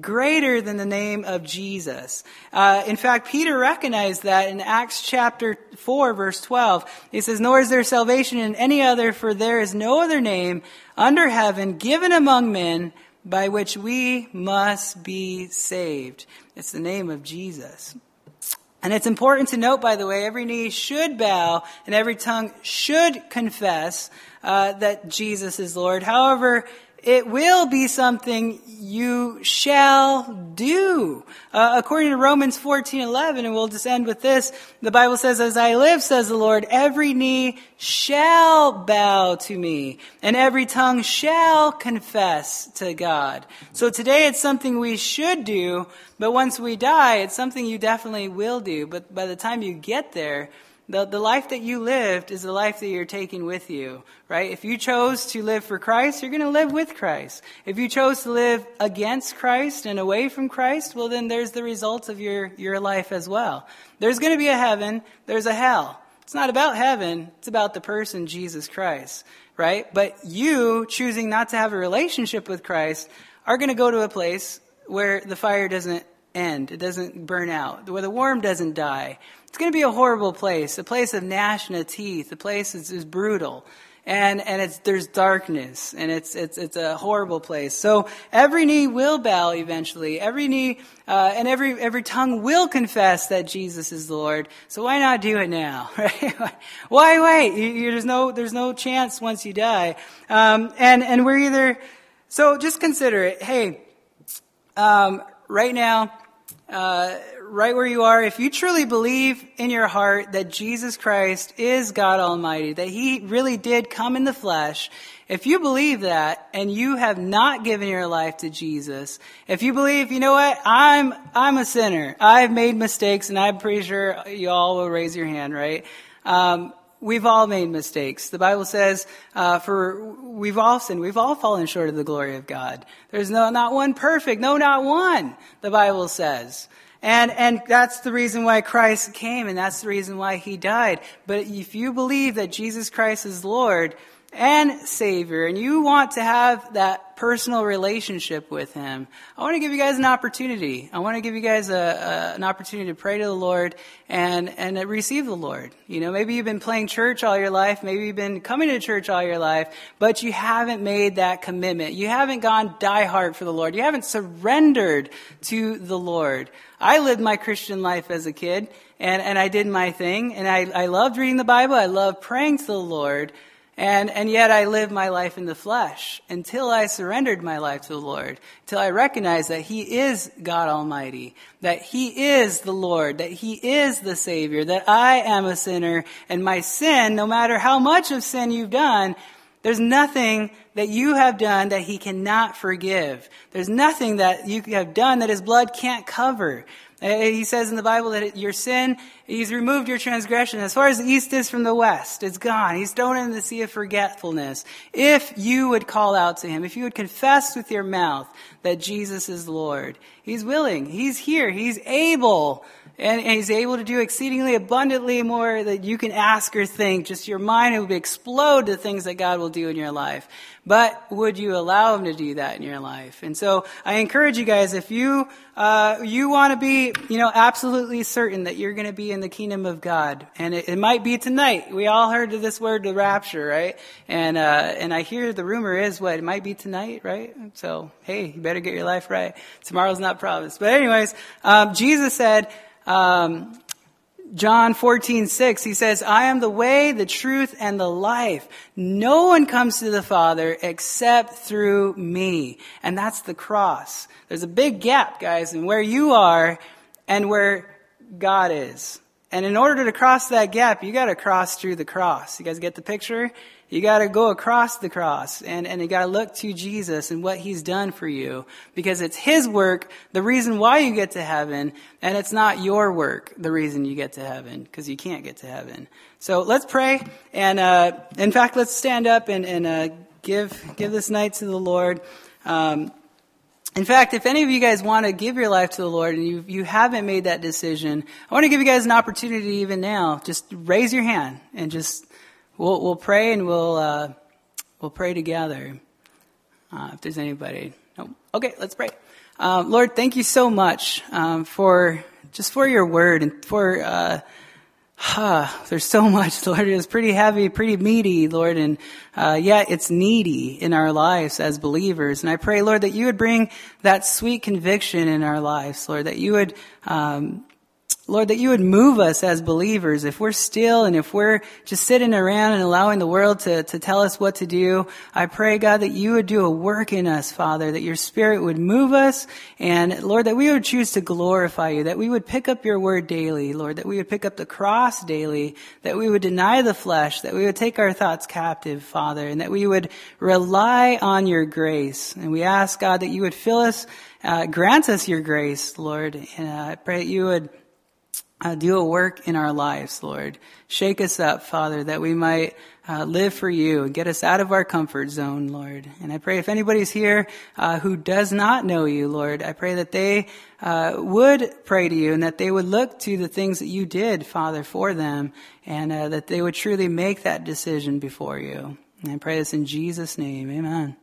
greater than the name of Jesus. Uh, in fact, Peter recognized that in Acts chapter 4, verse 12. He says, Nor is there salvation in any other, for there is no other name under heaven given among men by which we must be saved. It's the name of Jesus. And it's important to note, by the way, every knee should bow and every tongue should confess uh, that Jesus is Lord. However, it will be something you shall do. Uh, according to Romans 14, 11, and we'll just end with this, the Bible says, as I live, says the Lord, every knee shall bow to me, and every tongue shall confess to God. So today it's something we should do, but once we die, it's something you definitely will do. But by the time you get there, the, the life that you lived is the life that you're taking with you, right? If you chose to live for Christ, you're going to live with Christ. If you chose to live against Christ and away from Christ, well, then there's the results of your, your life as well. There's going to be a heaven, there's a hell. It's not about heaven. It's about the person, Jesus Christ, right? But you choosing not to have a relationship with Christ are going to go to a place where the fire doesn't end. It doesn't burn out. Where the worm doesn't die. It's going to be a horrible place. A place of gnashing of teeth. A place that is brutal and and it's there's darkness and it's it's it's a horrible place. So every knee will bow eventually. Every knee uh, and every every tongue will confess that Jesus is the Lord. So why not do it now? [LAUGHS] Right? why wait? You, you, there's no there's no chance once you die. Um, and and we're either so just consider it. Hey, um, right now. Uh, right where you are, if you truly believe in your heart that Jesus Christ is God Almighty, that He really did come in the flesh, if you believe that and you have not given your life to Jesus, if you believe, you know what, I'm, I'm a sinner. I've made mistakes and I'm pretty sure you all will raise your hand, right? Um, we've all made mistakes. The Bible says, uh, for we've all sinned. We've all fallen short of the glory of God. There's no, not one perfect. No, not one. The Bible says. And, and that's the reason why Christ came and that's the reason why he died. But if you believe that Jesus Christ is Lord and Savior and you want to have that personal relationship with him, I want to give you guys an opportunity. I want to give you guys a, a, an opportunity to pray to the Lord and, and receive the Lord. You know, maybe you've been playing church all your life. Maybe you've been coming to church all your life, but you haven't made that commitment. You haven't gone die hard for the Lord. You haven't surrendered to the Lord. I lived my Christian life as a kid, and, and I did my thing, and I, I loved reading the Bible. I loved praying to the Lord, and, and yet I lived my life in the flesh until I surrendered my life to the Lord, until I recognized that He is God Almighty, that He is the Lord, that He is the Savior, that I am a sinner, and my sin, no matter how much of sin you've done, there's nothing that you have done that he cannot forgive. There's nothing that you have done that his blood can't cover. Uh, he says in the Bible that your sin, he's removed your transgression. As far as the east is from the west, it's gone. He's thrown in the sea of forgetfulness. If you would call out to him, if you would confess with your mouth that Jesus is Lord, he's willing. He's here. He's able and, and, he's able to do exceedingly abundantly more that you can ask or think. Just your mind will explode to things that God will do in your life. But would you allow him to do that in your life? And so I encourage you guys, if you, uh, you want to be, you know, absolutely certain that you're going to be in the kingdom of God, and it, it, might be tonight. We all heard of this word, the rapture, right? And, uh, and I hear the rumor is what, it might be tonight, right? So, hey, you better get your life right. Tomorrow's not promised. But anyways, um, Jesus said, um, John 14, 6, he says, I am the way, the truth, and the life. No one comes to the Father except through me. And that's the cross. There's a big gap, guys, in where you are and where God is. And in order to cross that gap, you gotta cross through the cross. You guys get the picture? You gotta go across the cross and, and you gotta look to Jesus and what He's done for you. Because it's His work, the reason why you get to heaven, and it's not your work, the reason you get to heaven, because you can't get to heaven. So let's pray, and, uh, in fact, let's stand up and, and, uh, give, give this night to the Lord. Um, in fact, if any of you guys want to give your life to the Lord and you, you haven't made that decision, I want to give you guys an opportunity even now. Just raise your hand and just we'll, we'll pray and we'll, uh, we'll pray together. Uh, if there's anybody. Okay, let's pray. Um, Lord, thank you so much um, for just for your word and for uh, huh, [SIGHS] there's so much, [LAUGHS] Lord. It's pretty heavy, pretty meaty, Lord, and uh, yet it's needy in our lives as believers. And I pray, Lord, that you would bring that sweet conviction in our lives, Lord, that you would um, Lord, that you would move us as believers. If we're still and if we're just sitting around and allowing the world to, to tell us what to do, I pray, God, that you would do a work in us, Father, that your spirit would move us. And Lord, that we would choose to glorify you, that we would pick up your word daily, Lord, that we would pick up the cross daily, that we would deny the flesh, that we would take our thoughts captive, Father, and that we would rely on your grace. And we ask, God, that you would fill us, uh, grant us your grace, Lord. And uh, I pray that you would uh, do a work in our lives, Lord. Shake us up, Father, that we might uh, live for you and get us out of our comfort zone, Lord. And I pray if anybody's here uh, who does not know you, Lord, I pray that they uh, would pray to you and that they would look to the things that you did, Father, for them, and uh, that they would truly make that decision before you. And I pray this in Jesus' name. Amen.